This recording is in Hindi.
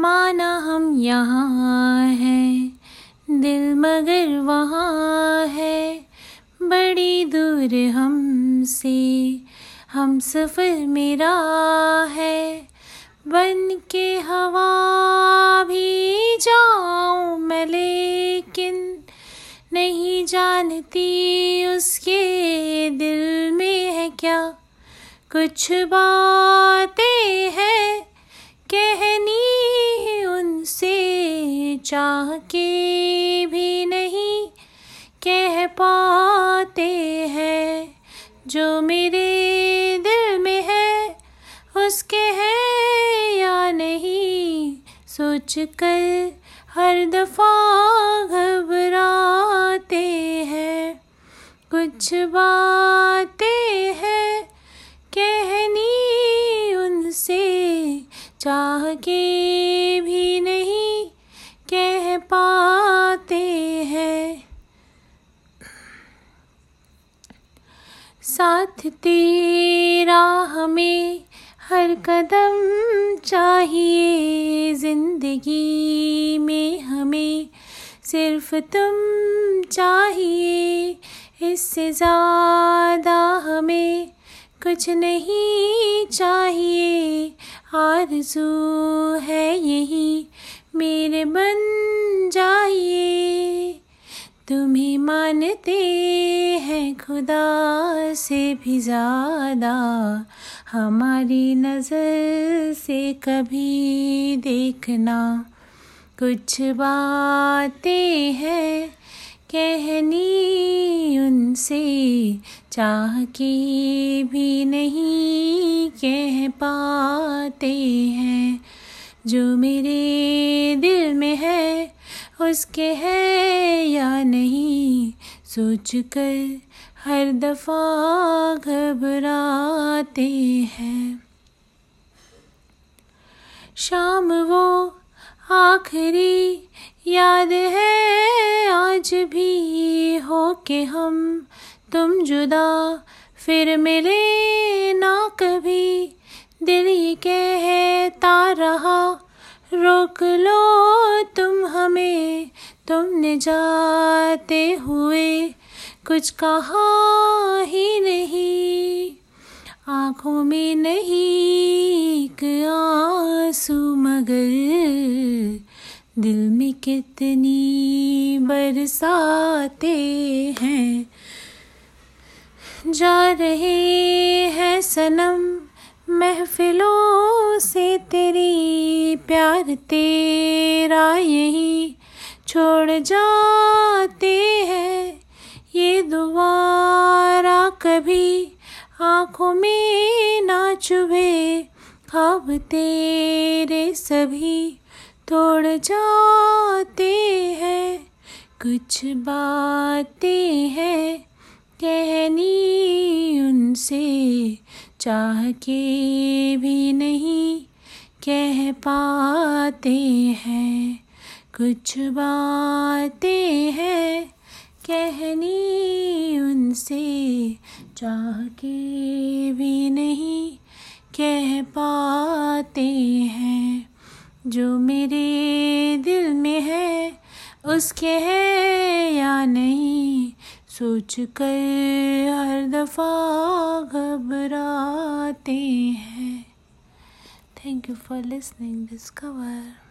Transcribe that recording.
माना हम यहाँ हैं। दिल मगर वहाँ है। बड़ी दूर हमसे हम सफ़र मेरा है। बन के हवा भी जाऊँ मैं, लेकिन नहीं जानती उसके दिल में है क्या। कुछ बातें हैं चाह के भी नहीं कह पाते हैं। जो मेरे दिल में है, उसके है या नहीं? सोच कर हर दफ़ा घबराते हैं। कुछ बातें हैं कहनी उनसे चाह के साथ तेरा हमें हर कदम चाहिए। ज़िंदगी में हमें सिर्फ़ तुम चाहिए। इससे ज़्यादा हमें कुछ नहीं चाहिए। आरज़ू है यही, मेरे बन जाइए। तुम्हें मानते हैं खुदा से भी ज़्यादा। हमारी नज़र से कभी देखना। कुछ बातें हैं कहनी उनसे, चाह के भी नहीं कह पाते हैं। जो मेरे दिल उसके है या नहीं? सोच कर हर दफ़ा घबराते हैं। शाम वो आखिरी याद है, आज भी हो के हम तुम जुदा फिर मिले ना कभी। दिल ये कहता रहा, रोक लो हमें तुमने जाते हुए कुछ कहा ही नहीं। आँखों में नहीं आँसू, मगर दिल में कितनी बरसाते हैं। जा रहे हैं सनम महफिलों से तेरी प्यार तेरा यही छोड़ जाते हैं। ये दोबारा कभी आँखों में ना चुभे खाब तेरे सभी तोड़ जाते हैं। कुछ बातें हैं कहनी उनसे चाह के भी नहीं कह पाते हैं। कुछ बातें हैं कहनी उनसे, चाह के भी नहीं कह पाते हैं। जो मेरे दिल में है उसके है या नहीं सोच कर हर दफ़ा घबराते हैं। Thank you for listening discover